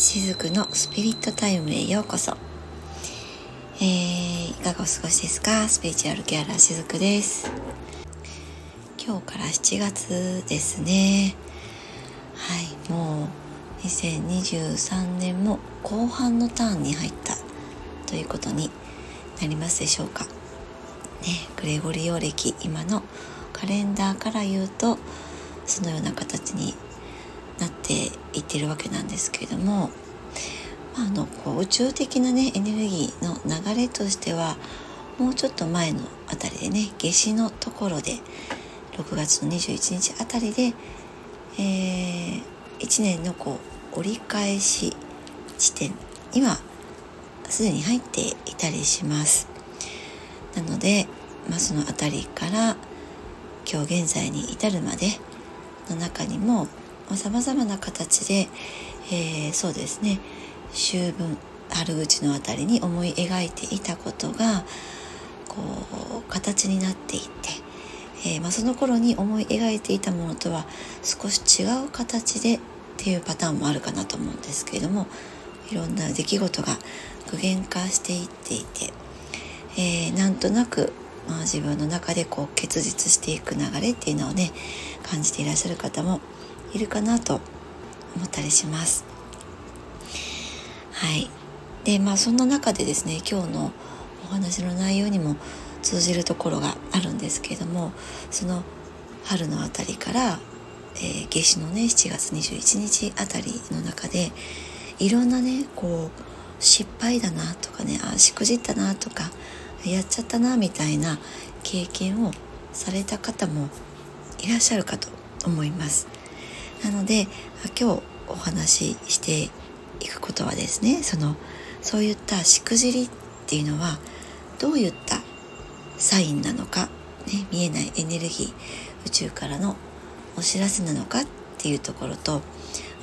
しずくのスピリットタイムへようこそ、えー、いかがお過ごしですか？スピリチュアルケアラーしずくです。今日から7月ですね。はいもう2023年も後半のターンに入ったということになりますでしょうか。ねグレゴリオ歴今のカレンダーから言うとそのような形になっていってるわけなんですけれども、まあ、あのこう宇宙的なねエネルギーの流れとしてはもうちょっと前のあたりでね夏至のところで6月の21日あたりで、えー、1年のこう折り返し地点にはすでに入っていたりします。なので、まあ、その辺りから今日現在に至るまでの中にもさまざ、まな形で、えー、そうですね。秋分春口のあたりに思い描いていたことがこう形になっていって、えー、まあ、その頃に思い描いていたものとは少し違う形でっていうパターンもあるかなと思うんですけれどもいろんな出来事が具現化していっていて、えー、なんとなく、まあ、自分の中でこう結実していく流れっていうのをね感じていらっしゃる方もいるかなと思ったりします。はい。で、まあそんな中でですね、今日のお話の内容にも通じるところがあるんですけれども、その春のあたりから、えー、夏至のね、7月21日あたりの中で、いろんなね、こう、失敗だなとかね、あ、しくじったなとか、やっちゃったなみたいな経験をされた方もいらっしゃるかと思います。なので今日お話ししていくことはですねそのそういったしくじりっていうのはどういったサインなのか、ね、見えないエネルギー宇宙からのお知らせなのかっていうところと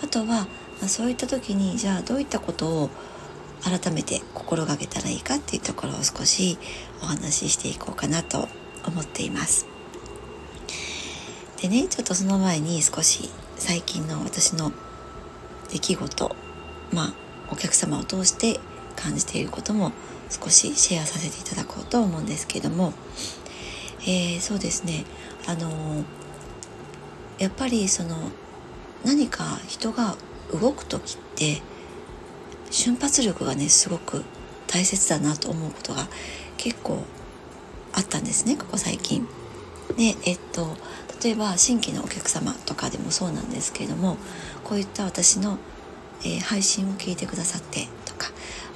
あとは、ま、そういった時にじゃあどういったことを改めて心がけたらいいかっていうところを少しお話ししていこうかなと思っています。でねちょっとその前に少し最近の私の出来事まあお客様を通して感じていることも少しシェアさせていただこうと思うんですけども、えー、そうですねあのー、やっぱりその何か人が動く時って瞬発力がねすごく大切だなと思うことが結構あったんですねここ最近。でえっと例えば新規のお客様とかでもそうなんですけれどもこういった私の、えー、配信を聞いてくださってとか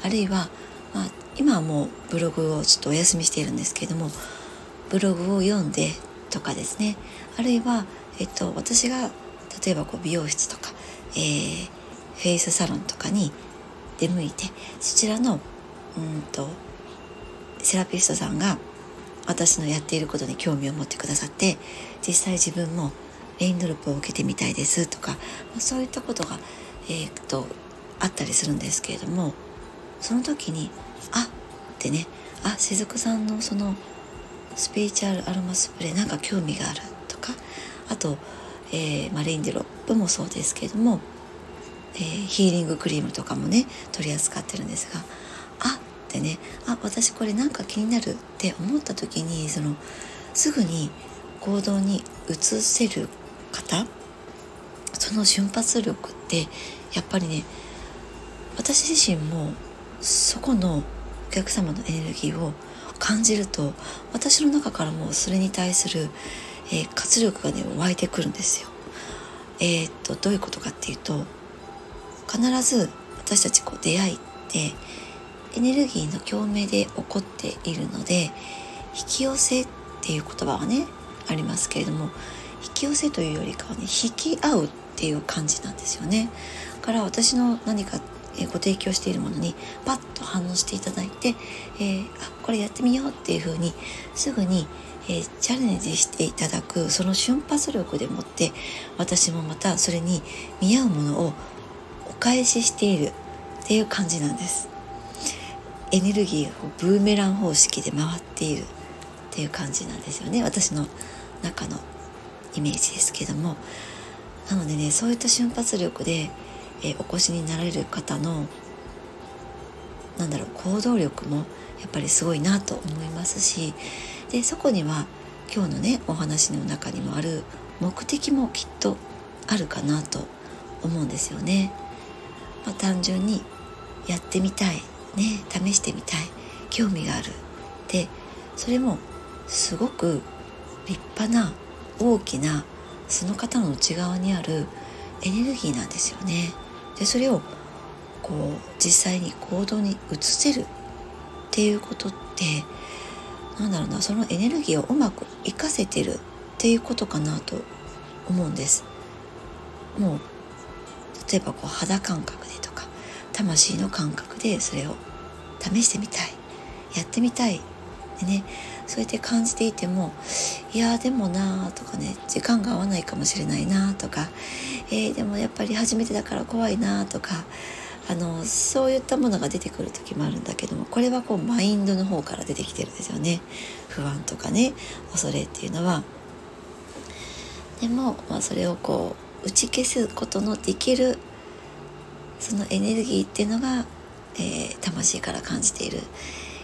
あるいは、まあ、今はもうブログをちょっとお休みしているんですけれどもブログを読んでとかですね。あるいは、えっと、私が例えばこう美容室とか、えー、フェイスサロンとかに出向いてそちらのうんとセラピストさんが私のやっていることに興味を持ってくださって実際自分もレインドロップを受けてみたいですとかそういったことが、えー、っとあったりするんですけれどもその時にあってねあ雫さんのそのスピリチュアルアロマスプレーなんか興味があるとかあと、えーまあ、レインドロップもそうですけれども、えー、ヒーリングクリームとかもね取り扱ってるんですがあってねあ私これなんか気になるって思った時にそのすぐに行動に移せる方その瞬発力ってやっぱりね私自身もそこのお客様のエネルギーを感じると私の中からもそれに対する、えー、活力がね湧いてくるんですよ。えー、っとどういうことかっていうと必ず私たちこう出会いってエネルギーの共鳴で起こっているので引き寄せっていう言葉はねありますけれども引き寄せというよりかはね引き合うっていう感じなんですよね。だから私の何かご提供しているものにパッと反応していただいて、えー、あこれやってみようっていうふうにすぐに、えー、チャレンジしていただくその瞬発力でもって私もまたそれに見合うものをお返ししているっていう感じなんです。エネルギーがブーメラン方式で回っているっていう感じなんですよね。私の中のイメージですけども。なのでねそういった瞬発力で、えお越しになられる方のなんだろう行動力もやっぱりすごいなと思いますし。でそこには今日のねお話の中にもある目的もきっとあるかなと思うんですよね。まあ、単純にやってみたい。ね試してみたい興味があるでそれもすごく立派な大きなその方の内側にあるエネルギーなんですよね。でそれをこう実際に行動に移せるっていうことってなんだろうなそのエネルギーをうまく活かせてるっていうことかなと思うんです。もう例えばこう肌感覚でと魂の感覚でそれを試してみたい。やってみたい。でねそうやって感じていてもいやでもなとかね時間が合わないかもしれないなとか、えー、でもやっぱり初めてだから怖いなとかあのそういったものが出てくる時もあるんだけどもこれはこうマインドの方から出てきてるんですよね。不安とかね恐れっていうのは。でも、まあ、それをこう打ち消すことのできるそのエネルギーっていうのが、えー、魂から感じている。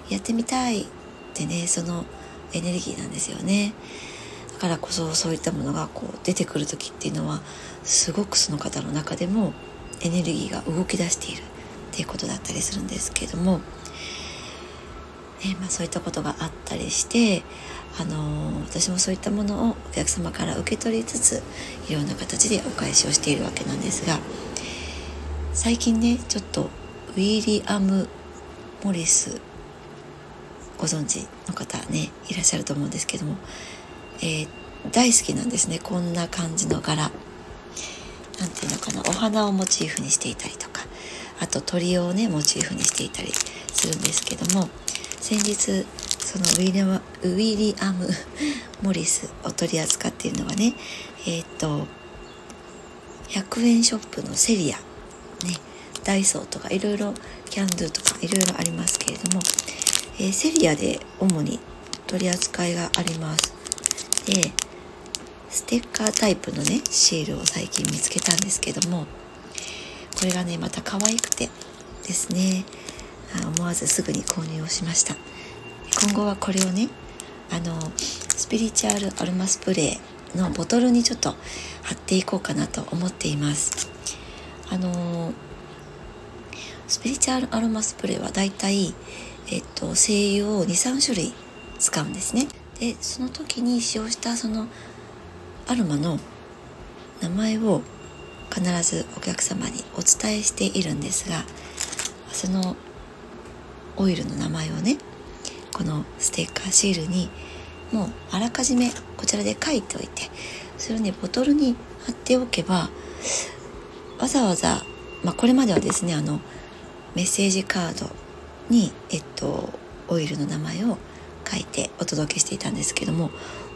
やってみたいってねそのエネルギーなんですよね。だからこそそういったものがこう出てくる時っていうのはすごくその方の中でもエネルギーが動き出している。っていうことだったりするんですけども、ねまあ、そういったことがあったりしてあの、私もそういったものをお客様から受け取りつついろんな形でお返しをしているわけなんですが最近ねちょっとウィリアム・モリスご存知の方ねいらっしゃると思うんですけども、えー、大好きなんですねこんな感じの柄。なんていうのかなお花をモチーフにしていたりとかあと鳥をねモチーフにしていたりするんですけども先日そのウィリアムウィリアム・モリスを取り扱っているのはねえっ、と100円ショップのセリアねダイソーとかいろいろキャンドゥとかいろいろありますけれどもえー、セリアで主に取り扱いがあります。でステッカータイプのねシールを最近見つけたんですけどもこれがねまた可愛くてですね思わずすぐに購入をしました。今後はこれをねあのスピリチュアルアロマスプレーのボトルにちょっと貼っていこうかなと思っています。あのスピリチュアルアロマスプレーはだいたいえっと、精油を23種類使うんですね。でその時に使用したそのアロマの名前を必ずお客様にお伝えしているんですがそのオイルの名前をねこのステッカーシールにもうあらかじめこちらで書いておいてそれをねボトルに貼っておけばわざわざ、まあ、これまではですねあのメッセージカードに、えっと、オイルの名前を書いてお届けしていたんですけども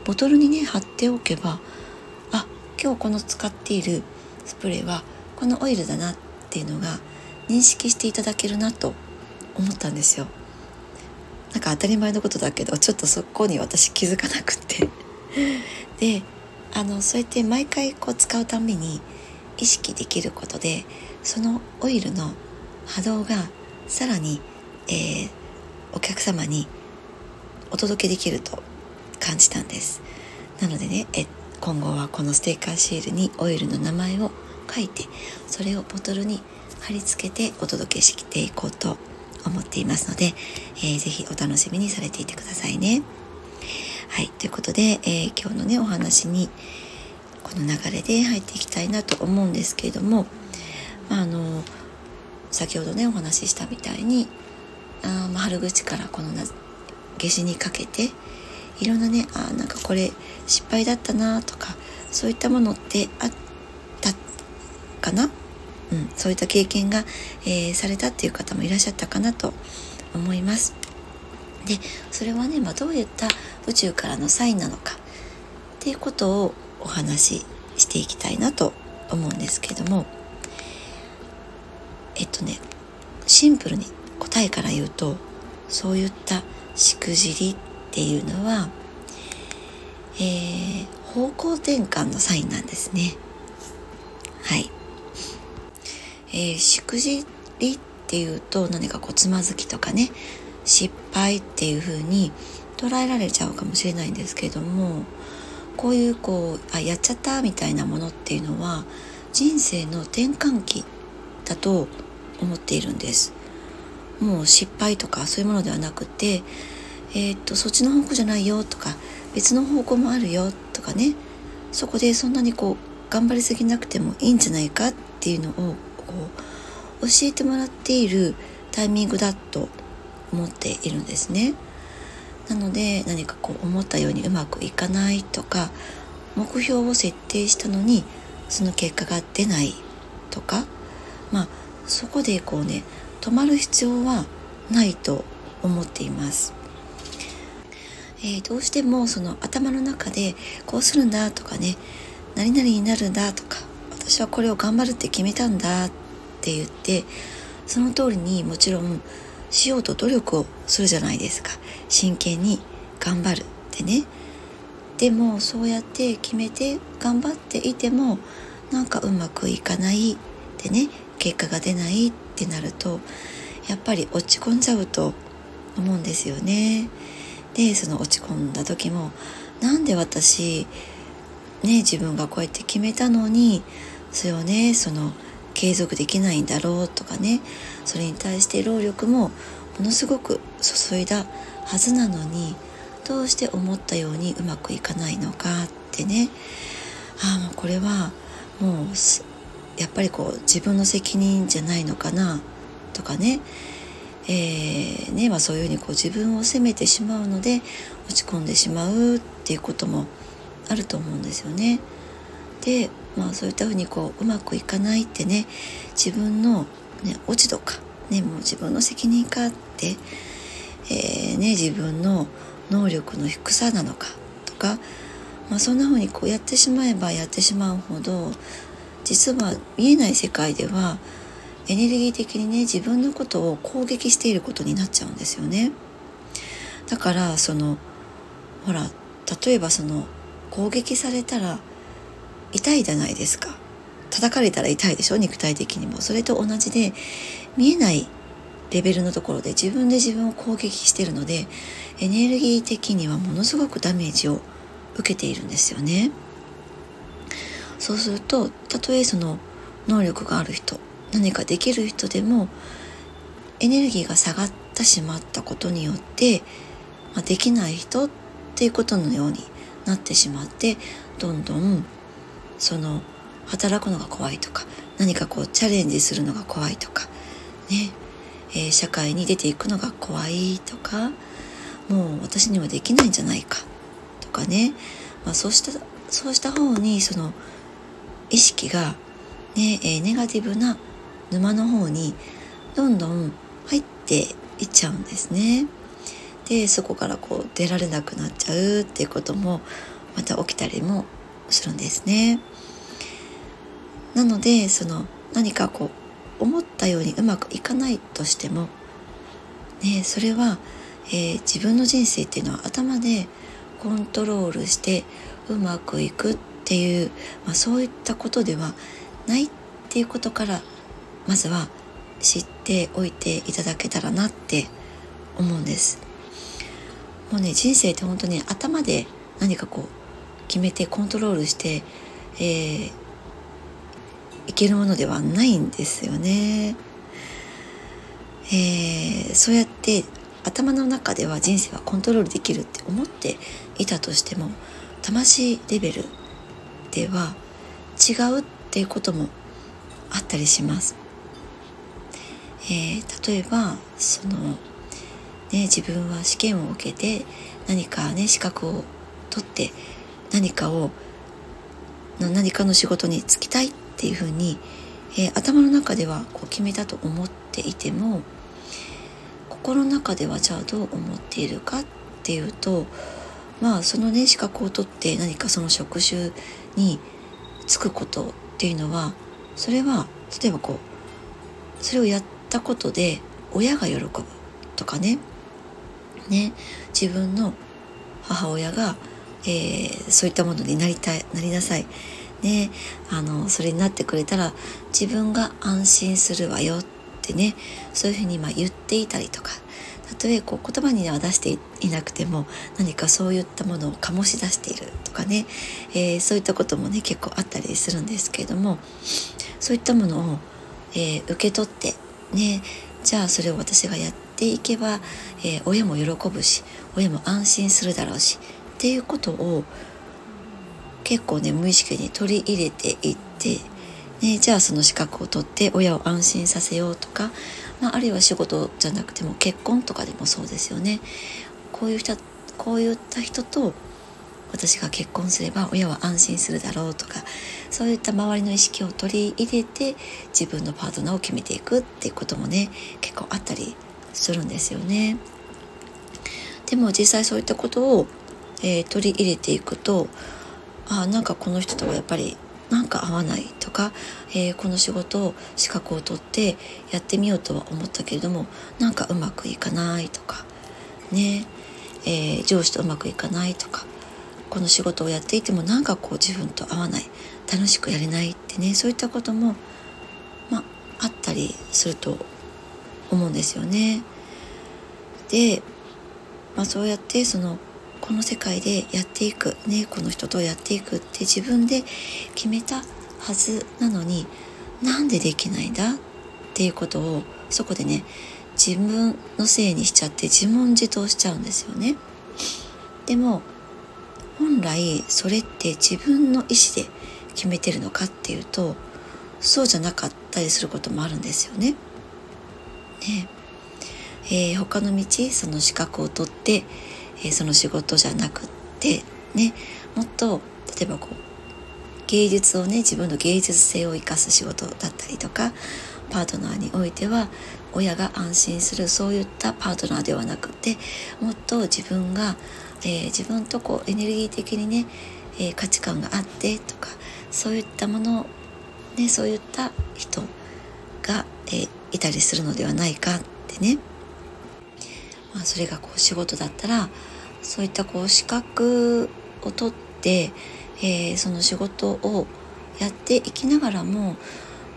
ボトルにね貼っておけばあ今日この使っているスプレーはこのオイルだなっていうのが認識していただけるなと思ったんですよ。なんか当たり前のことだけどちょっとそこに私気づかなくってであのそうやって毎回こう使うために意識できることでそのオイルの波動がさらにえー、お客様にお届けできると感じたんですなのでねえ今後はこのステッカーシールにオイルの名前を書いてそれをボトルに貼り付けてお届けしていこうと思っていますので、えー、ぜひお楽しみにされていてくださいね。はい、ということで、えー、今日のねお話にこの流れで入っていきたいなと思うんですけれども、まあ、あの先ほどねお話ししたみたいにあまあ、春口からこの夏至にかけていろんなねあなんかこれ失敗だったなとかそういったものってあったかな、うん、そういった経験が、えー、されたっていう方もいらっしゃったかなと思います。でそれはね、まあ、どういった宇宙からのサインなのかっていうことをお話ししていきたいなと思うんですけどもえっとねシンプルに答えから言うとそういったしくじりっていうのは、えー、方向転換のサインなんですね。はい。えー、しくじりっていうと何かこうつまずきとかね失敗っていう風に捉えられちゃうかもしれないんですけどもこういうこうあやっちゃったみたいなものっていうのは人生の転換期だと思っているんですもう失敗とかそういうものではなくてえー、っとそっちの方向じゃないよとか別の方向もあるよとかねそこでそんなにこう頑張りすぎなくてもいいんじゃないかっていうのをこう教えてもらっているタイミングだと思っているんですね。なので何かこう思ったようにうまくいかないとか目標を設定したのにその結果が出ないとかまあそこでこうね止まる必要はないと思っています。えー、どうしてもその頭の中でこうするんだとかね何々になるんだとか私はこれを頑張るって決めたんだって言ってその通りにもちろんしようと努力をするじゃないですか。真剣に頑張るってね。でもそうやって決めて頑張っていてもなんかうまくいかないでね。結果が出ないってなるとやっぱり落ち込んじゃうと思うんですよね。でその落ち込んだ時もなんで私ね自分がこうやって決めたのにそれをねその継続できないんだろうとかね。それに対して労力もものすごく注いだはずなのにどうして思ったようにうまくいかないのかってね。ああもうこれはもうやっぱりこう自分の責任じゃないのかなとかね。えー、ねまあ、そういうふうにこう自分を責めてしまうので落ち込んでしまうっていうこともあると思うんですよね。で、まあ、そういったふうにこううまくいかないってね自分の、ね、落ち度か、ね、もう自分の責任かって、えー、ね、自分の能力の低さなのかとか、まあ、そんなふうにこうやってしまえばやってしまうほど実は見えない世界ではエネルギー的にね自分のことを攻撃していることになっちゃうんですよね。だからそのほら例えばその攻撃されたら痛いじゃないですか。叩かれたら痛いでしょ？肉体的にも。それと同じで見えないレベルのところで自分で自分を攻撃してるのでエネルギー的にはものすごくダメージを受けているんですよね。そうするとたとえその能力がある人何かできる人でもエネルギーが下がってしまったことによって、まあ、できない人っていうことのようになってしまってどんどんその働くのが怖いとか何かこうチャレンジするのが怖いとかね、えー、社会に出ていくのが怖いとかもう私にはできないんじゃないかとかね、まあ、そうしたそうした方にその意識がね、えー、ネガティブな沼の方にどんどん入っていっちゃうんですね。でそこからこう出られなくなっちゃうっていうこともまた起きたりもするんですね。なのでその何かこう思ったようにうまくいかないとしても、ね、それは、えー、自分の人生っていうのは頭でコントロールしてうまくいくっていう、まあ、そういったことではないっていうことからまずは知っておいていただけたらなって思うんですもうね人生って本当に頭で何かこう決めてコントロールして、えー、いけるものではないんですよね、えー、そうやって頭の中では人生はコントロールできるって思っていたとしても魂レベルでは違うっていうこともあったりします。えー、例えばその、ね、自分は試験を受けて何かね資格を取って何かを何かの仕事に就きたいっていうふうに、えー、頭の中ではこう決めたと思っていても心の中ではじゃあどう思っているかっていうとまあそのね資格を取って何かその職種に就くことっていうのはそれは例えばこうそれをやってったことで親が喜ぶとかね。ね。自分の母親が、えー、そういったものになりたいなりなさい。ねあのそれになってくれたら自分が安心するわよってねそういうふうにま言っていたりとかたとえこう言葉には出していなくても何かそういったものを醸し出しているとかね、えー、そういったこともね結構あったりするんですけれどもそういったものを、えー、受け取ってねじゃあそれを私がやっていけば、えー、親も喜ぶし親も安心するだろうしっていうことを結構ね無意識に取り入れていって、ね、じゃあその資格を取って親を安心させようとか、まあ、あるいは仕事じゃなくても結婚とかでもそうですよね。こういう人こういった人と私が結婚すれば親は安心するだろうとかそういった周りの意識を取り入れて自分のパートナーを決めていくっていうこともね結構あったりするんですよね。でも実際そういったことを、えー、取り入れていくとあなんかこの人とはやっぱりなんか合わないとか、えー、この仕事を資格を取ってやってみようとは思ったけれどもなんかうまくいかないとかね、えー、上司とうまくいかないとかこの仕事をやっていてもなんかこう自分と合わない楽しくやれないってねそういったことも、まあ、あったりすると思うんですよね。で、まあ、そうやってそのこの世界でやっていくねこの人とやっていくって自分で決めたはずなのになんでできないんだ？っていうことをそこでね自分のせいにしちゃって自問自答しちゃうんですよね。でも本来それって自分の意思で決めてるのかっていうとそうじゃなかったりすることもあるんですよね。ねえー、他の道その資格を取って、えー、その仕事じゃなくってねもっと例えばこう芸術をね自分の芸術性を生かす仕事だったりとかパートナーにおいては親が安心するそういったパートナーではなくてもっと自分がえー、自分とこうエネルギー的にね、えー、価値観があってとかそういったもの、ね、そういった人が、えー、いたりするのではないかってね、まあ、それがこう仕事だったらそういったこう資格を取って、えその仕事をやっていきながらも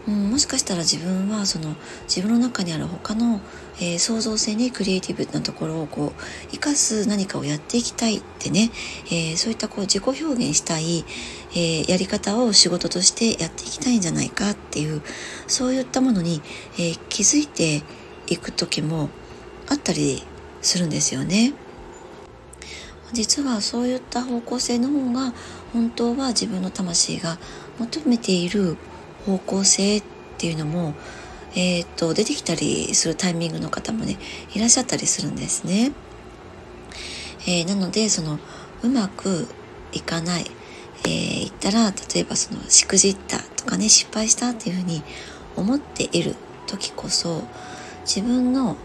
うん、もしかしたら自分はその自分の中にある他の、えー、創造性にクリエイティブなところをこう生かす何かをやっていきたいってね、えー、そういったこう自己表現したい、えー、やり方を仕事としてやっていきたいんじゃないかっていうそういったものに、え気づいていく時もあったりするんですよね。実はそういった方向性の方が本当は自分の魂が求めている方向性っていうのも、えー、っと出てきたりするタイミングの方もねいらっしゃったりするんですね。えー、なのでそのうまくいかない、えー、言ったら例えばそのしくじったとかね失敗したっていうふうに思っている時こそ自分の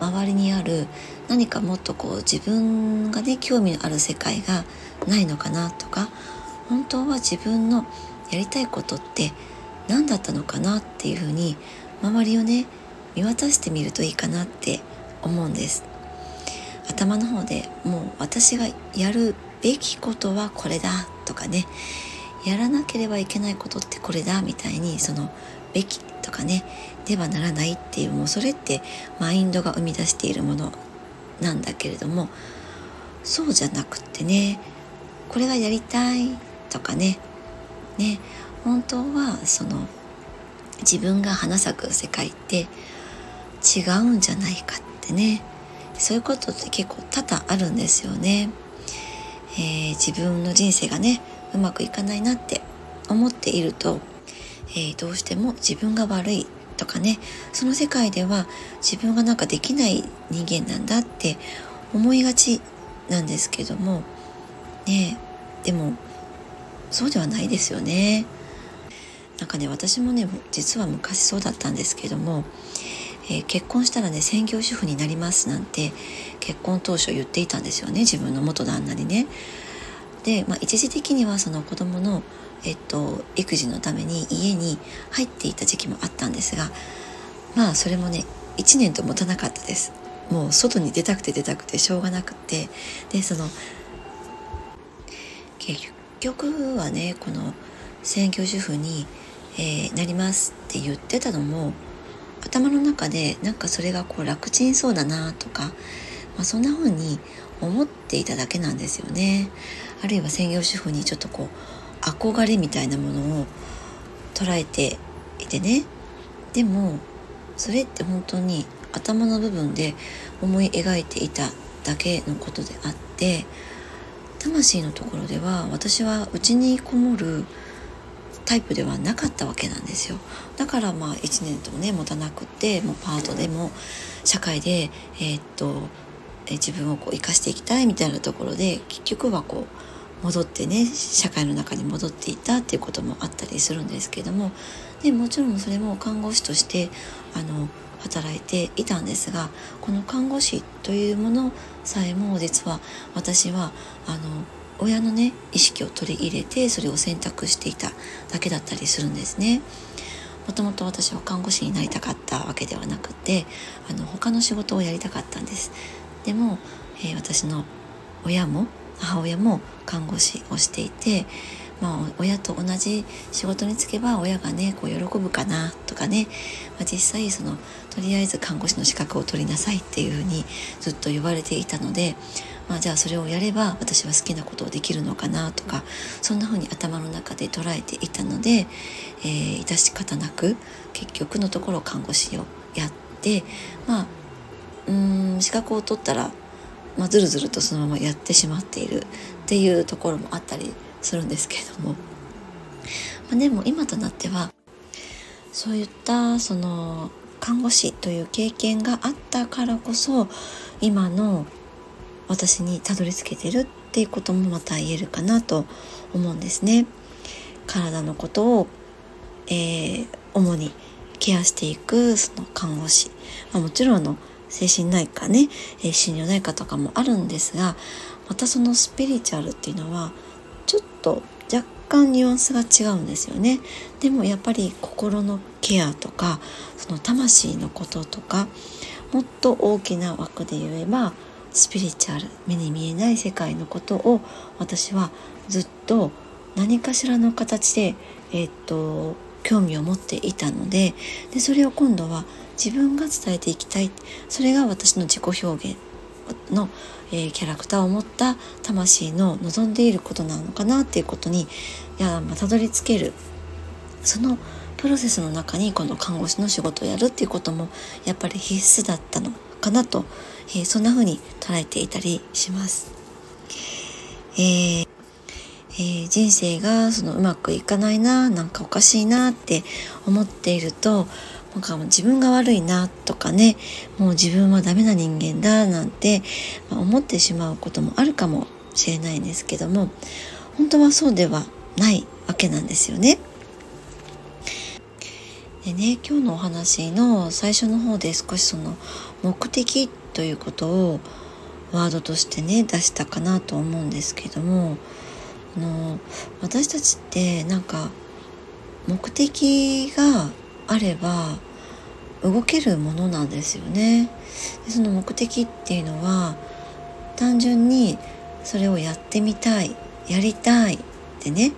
周りにある何かもっとこう自分がね興味のある世界がないのかなとか本当は自分のやりたいことって何だったのかなっていうふうに周りをね見渡してみるといいかなって思うんです。頭の方でもう私がやるべきことはこれだとかねやらなければいけないことってこれだみたいにそのべきとかねではならないっていうもうそれってマインドが生み出しているものなんだけれどもそうじゃなくってねこれがやりたいとかねね本当はその自分が花咲く世界って違うんじゃないかってね。そういうことって結構多々あるんですよね、えー、自分の人生がねうまくいかないなって思っていると、えー、どうしても自分が悪いとかねその世界では自分がなんかできない人間なんだって思いがちなんですけどもねでもそうではないですよね。なんかね私もね実は昔そうだったんですけども、えー、結婚したらね専業主婦になりますなんて結婚当初言っていたんですよね自分の元旦那にね。で、まあ、一時的にはその子供のえっと、育児のために家に入っていた時期もあったんですがまあそれもね1年と持たなかったですもう外に出たくて出たくてしょうがなくてでその結局はねこの専業主婦に、えー、なりますって言ってたのも頭の中でなんかそれがこう楽ちんそうだなとか、まあ、そんな風に思っていただけなんですよね。あるいは専業主婦にちょっとこう憧れみたいなものを捉えていてね。でもそれって本当に頭の部分で思い描いていただけのことであって魂のところでは私は家にこもるタイプではなかったわけなんですよ。だからまあ1年ともね持たなくてもうパートでも社会でえー、っと自分をこう生かしていきたいみたいなところで結局はこう戻ってね社会の中に戻っていたっていうこともあったりするんですけどもでもちろんそれも看護師としてあの働いていたんですがこの看護師というものさえも実は私はあの親のね意識を取り入れてそれを選択していただけだったりするんですね。もともと私は看護師になりたかったわけではなくてあの他の仕事をやりたかったんですでも、えー、私の親も母親も看護師をしていてまあ、親と同じ仕事に就けば親がねこう喜ぶかなとかね、まあ、実際そのとりあえず看護師の資格を取りなさいっていうふうにずっと言われていたので、まあ、じゃあそれをやれば私は好きなことをできるのかなとかそんなふうに頭の中で捉えていたので、えー、致し方なく結局のところ看護師をやってまあうん資格を取ったらまあ、ずるずるとそのままやってしまっているっていうところもあったりするんですけれども、まあ、でも今となってはそういったその看護師という経験があったからこそ今の私にたどり着けてるっていうこともまた言えるかなと思うんですね。体のことを、えー、主にケアしていくその看護師、まあ、もちろんの精神内科ね、え、心療内科とかもあるんですがまたそのスピリチュアルっていうのはちょっと若干ニュアンスが違うんですよね。でもやっぱり心のケアとかその魂のこととかもっと大きな枠で言えばスピリチュアル目に見えない世界のことを私はずっと何かしらの形で、えー、っと興味を持っていたのででそれを今度は自分が伝えていきたいそれが私の自己表現の、えー、キャラクターを持った魂の望んでいることなのかなっていうことにいや、まあ、たどり着けるそのプロセスの中にこの看護師の仕事をやるっていうこともやっぱり必須だったのかなと、えー、そんな風に捉えていたりします。えーえー、人生がそのうまくいかないななんかおかしいなって思っているとなんか自分が悪いなとかねもう自分はダメな人間だなんて思ってしまうこともあるかもしれないんですけども本当はそうではないわけなんですよね。でね今日のお話の最初の方で少しその目的ということをワードとしてね出したかなと思うんですけどもあの私たちってなんか目的があれば動けるものなんですよね。でその目的っていうのは単純にそれをやってみたいやりたいってね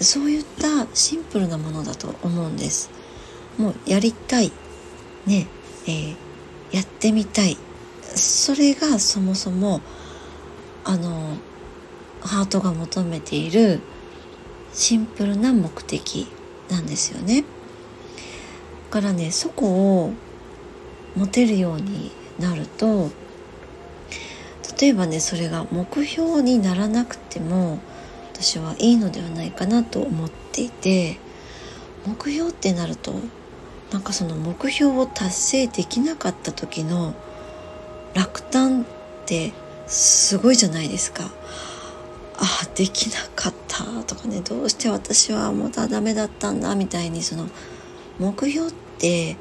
そういったシンプルなものだと思うんです。もうやりたいねえー、やってみたい。それがそもそもあのハートが求めているシンプルな目的なんですよね。からねそこを持てるようになると例えばねそれが目標にならなくても私はいいのではないかなと思っていて目標ってなるとなんかその目標を達成できなかった時の落胆ってすごいじゃないですか。あできなかったとかねどうして私はまたダメだったんだみたいにその目標って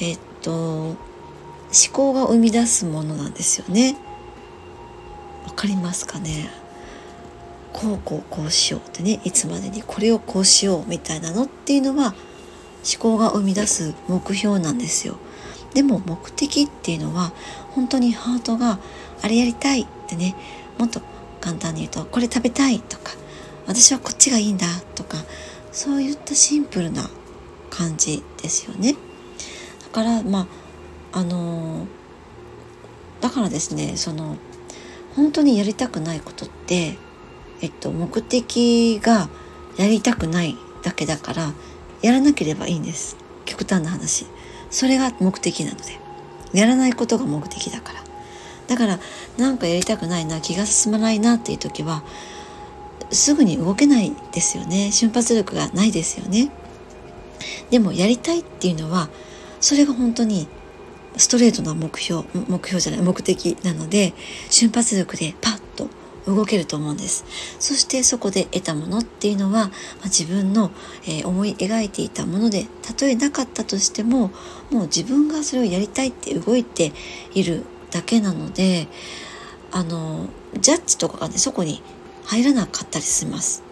えっと思考が生み出すものなんですよね。わかりますかね？こうこうこうしようってねいつまでにこれをこうしようみたいなのっていうのは思考が生み出す目標なんですよ。でも目的っていうのは本当にハートがあれやりたいってねもっと簡単に言うとこれ食べたいとか私はこっちがいいんだとかそういったシンプルな感じですよね。だからまああの、だからですねその本当にやりたくないことって、えっと、目的がやりたくないだけだからやらなければいいんです。極端な話。それが目的なので。やらないことが目的だから。だからなんかやりたくないな気が進まないなっていう時はすぐに動けないですよね。瞬発力がないですよね。でもやりたいっていうのはそれが本当にストレートな目標目標じゃない目的なので瞬発力でパッと動けると思うんです。そしてそこで得たものっていうのは、まあ、自分の、えー、思い描いていたものでたとえなかったとしてももう自分がそれをやりたいって動いているだけなのであのジャッジとかがねそこに入らなかったりします。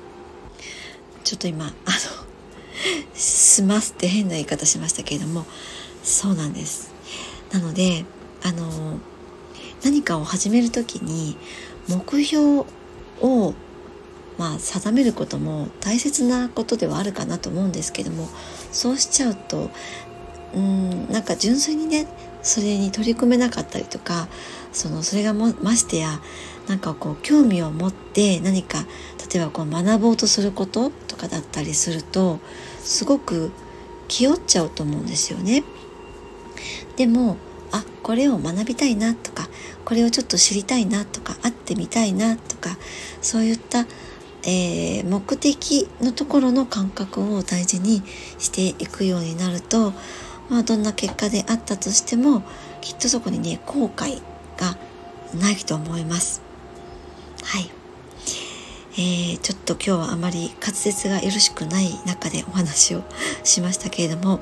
ちょっと今あの「します」って変な言い方しましたけれども。そうなんです。なのであの何かを始める時に目標をまあ定めることも大切なことではあるかなと思うんですけどもそうしちゃうとうんなんか純粋にねそれに取り組めなかったりとかそのそれがましてやなんかこう興味を持って何か例えばこう学ぼうとすることとかだったりするとすごく気負っちゃうと思うんですよね。でもあこれを学びたいなとかこれをちょっと知りたいなとか会ってみたいなとかそういった、えー、目的のところの感覚を大事にしていくようになると、まあ、どんな結果であったとしてもきっとそこにね後悔がないと思います。はい、えー、ちょっと今日はあまり滑舌がよろしくない中でお話をしましたけれども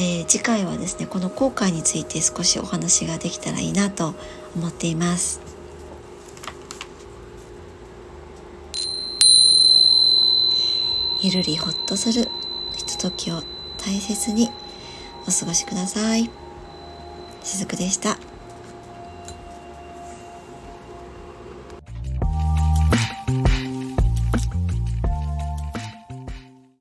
えー、次回はですねこの後悔について少しお話ができたらいいなと思っていますゆるりほっとするひとときを大切にお過ごしくださいしずくでした。